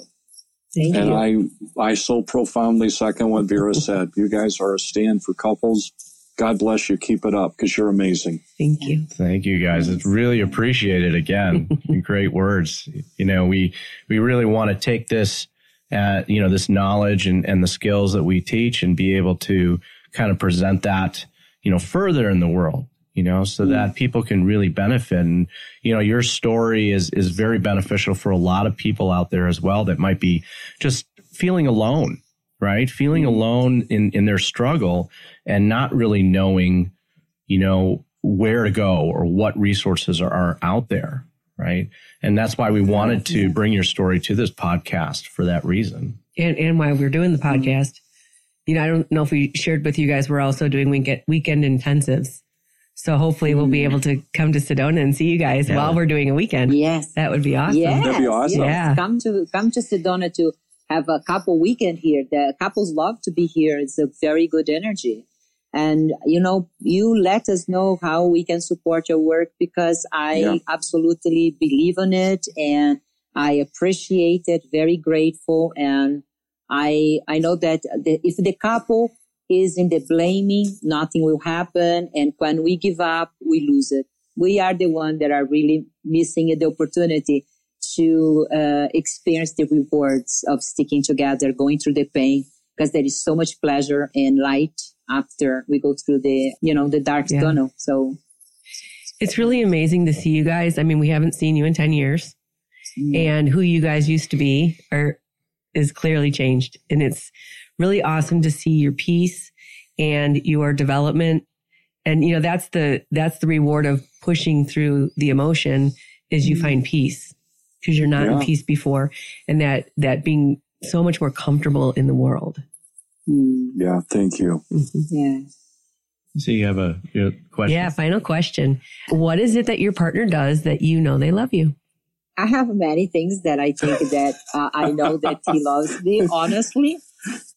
Thank and you. I, I so profoundly second what Vera said. You guys are a stand for couples. God bless you. Keep it up because you're amazing. Thank you. Thank you guys. It's really appreciated again. Great words. You know, we, we really want to take this, uh, you know, this knowledge and, and the skills that we teach and be able to kind of present that, you know, further in the world, you know, so that people can really benefit. And, you know, your story is, is very beneficial for a lot of people out there as well that might be just feeling alone, right? Feeling alone in, in their struggle and not really knowing, you know, where to go or what resources are, are out there. Right. And that's why we wanted to bring your story to this podcast for that reason. And, and while we're doing the podcast, you know, I don't know if we shared with you guys, we're also doing weekend, weekend intensives. So hopefully we'll be mm. able to come to Sedona and see you guys Yeah. while we're doing a weekend. Yes. That would be awesome. Yes, That'd be awesome. yes. Yeah. Come to come to Sedona to have a couple weekend here. The couples love to be here. It's a very good energy. And you know, you let us know how we can support your work because I Yeah. absolutely believe in it and I appreciate it, very grateful. And I I know that the, if the couple is in the blaming, nothing will happen. And when we give up, we lose it. We are the one that are really missing the opportunity to uh, experience the rewards of sticking together, going through the pain, because there is so much pleasure and light after we go through the, you know, the dark Yeah. tunnel. So, It's really amazing to see you guys. I mean, we haven't seen you in 10 years mm. and who you guys used to be are is clearly changed. And it's really awesome to see your peace and your development. And, you know, that's the, that's the reward of pushing through the emotion is you mm. find peace because you're not in peace before and that, that being so much more comfortable in the world. Mm, Yeah. Thank you. yeah. So you have a, you have question? Yeah. Final question. What is it that your partner does that you know they love you? I have many things that I think that uh, I know that he loves me, honestly.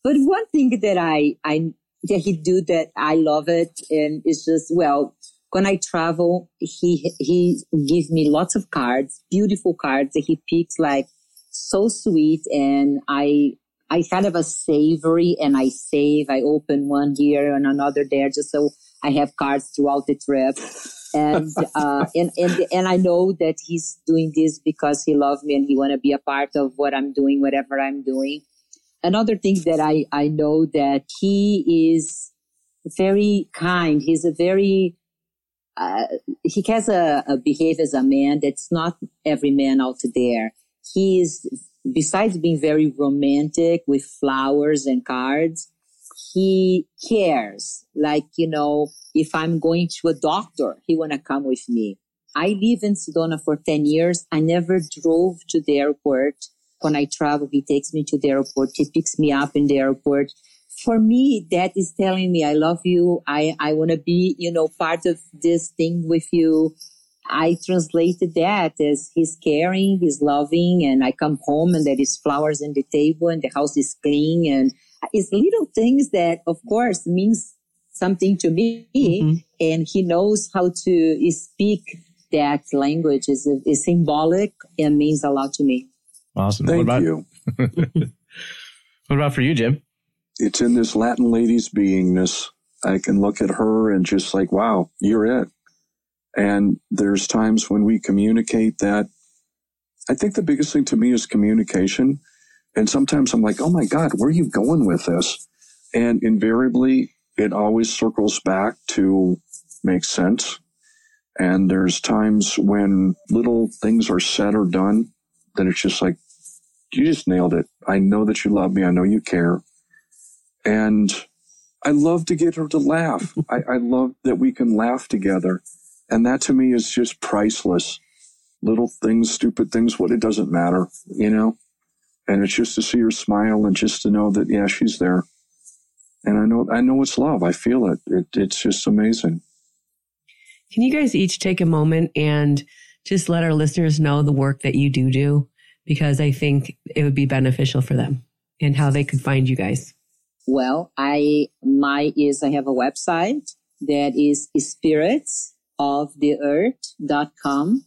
But one thing that I, I, that he do that I love it and it's just, well, when I travel, he, he gives me lots of cards, beautiful cards that he picks like so sweet. And I, I kind of a savory and I save, I open one here and another there just so I have cards throughout the trip and uh, and and and I know that he's doing this because he loves me and he want to be a part of what I'm doing, whatever I'm doing. Another thing that I I know that he is very kind. He's a very uh, he has a, a behavior as a man that's not every man out there. He is besides being very romantic with flowers and cards he cares. Like, you know, if I'm going to a doctor, he want to come with me. I live in Sedona for 10 years. I never drove to the airport. When I travel, he takes me to the airport. He picks me up in the airport. For me, that is telling me I love you. I, I want to be, you know, part of this thing with you. I translated that as he's caring, he's loving, and I come home and there is flowers on the table and the house is clean and it's little things that of course means something to me Mhm. and he knows how to speak that language is, is symbolic and means a lot to me. Awesome. Thank what about, you. What about for you, Jim? It's in this Latin lady's beingness. I can look at her and just like, wow, you're it. And there's times when we communicate that. I think the biggest thing to me is communication. And sometimes I'm like, oh my God, where are you going with this? And invariably, it always circles back to make sense. And there's times when little things are said or done that it's just like, you just nailed it. I know that you love me. I know you care. And I love to get her to laugh. I, I love that we can laugh together. And that to me is just priceless. Little things, stupid things, what it doesn't matter, you know? And it's just to see her smile and just to know that, yeah, she's there. And I know, I know it's love. I feel it. it it's just amazing. Can you guys each take a moment and just let our listeners know the work that you do do? Because I think it would be beneficial for them and how they could find you guys. Well, I, my is, I have a website that is spiritsoftheearth.com.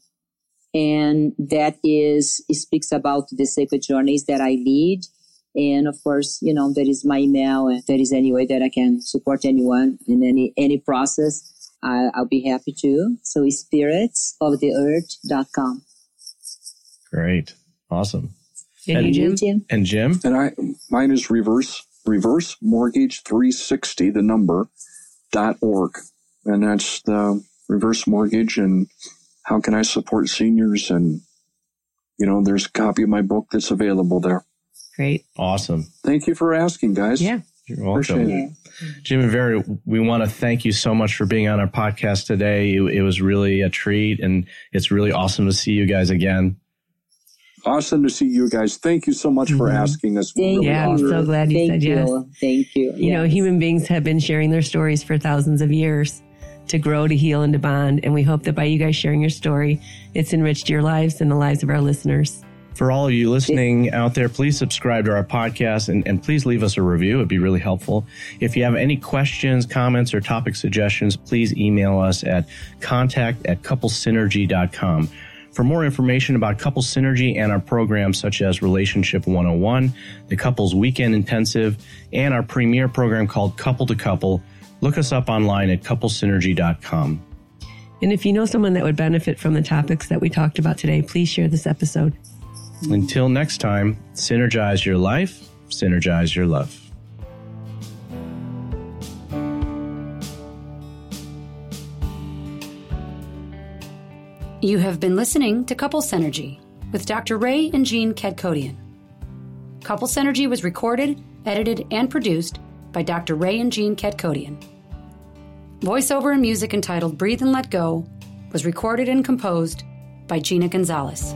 And that is, it speaks about the sacred journeys that I lead. And of course, you know, there is my email. If there is any way that I can support anyone in any, any process, I, I'll be happy to. So spiritsoftheearth.com. Great. Awesome. And, you, Jim? Jim? And Jim? And I, mine is reverse, reverse mortgage 360, the number dot org. And that's the reverse mortgage and how can I support seniors? And, you know, there's a copy of my book that's available there. Great. Awesome. Thank you for asking, guys. Yeah. You're welcome. Appreciate it. Jim and Vera, we want to thank you so much for being on our podcast today. It, it was really a treat and it's really awesome to see you guys again. Awesome to see you guys. Thank you so much for Mhm. asking us. Thank Really Yeah, I'm so glad you Thank said you. yes. Thank you. You know, human beings have been sharing their stories for thousands of years to grow, to heal, and to bond. And we hope that by you guys sharing your story, it's enriched your lives and the lives of our listeners. For all of you listening out there, please subscribe to our podcast and, and please leave us a review. It'd be really helpful. If you have any questions, comments, or topic suggestions, please email us at contact at couplesynergy.com. For more information about Couple Synergy and our programs such as Relationship 101, the Couples Weekend Intensive, and our premier program called Couple to Couple, look us up online at couplesynergy.com. And if you know someone that would benefit from the topics that we talked about today, please share this episode. Until next time, synergize your life, synergize your love. You have been listening to Couple Synergy with Dr. Ray and Jean Kadkodian. Couple Synergy was recorded, edited, and produced by Dr. Ray and Jean Kadkodian. Voiceover and music entitled Breathe and Let Go was recorded and composed by Gina Gonzalez.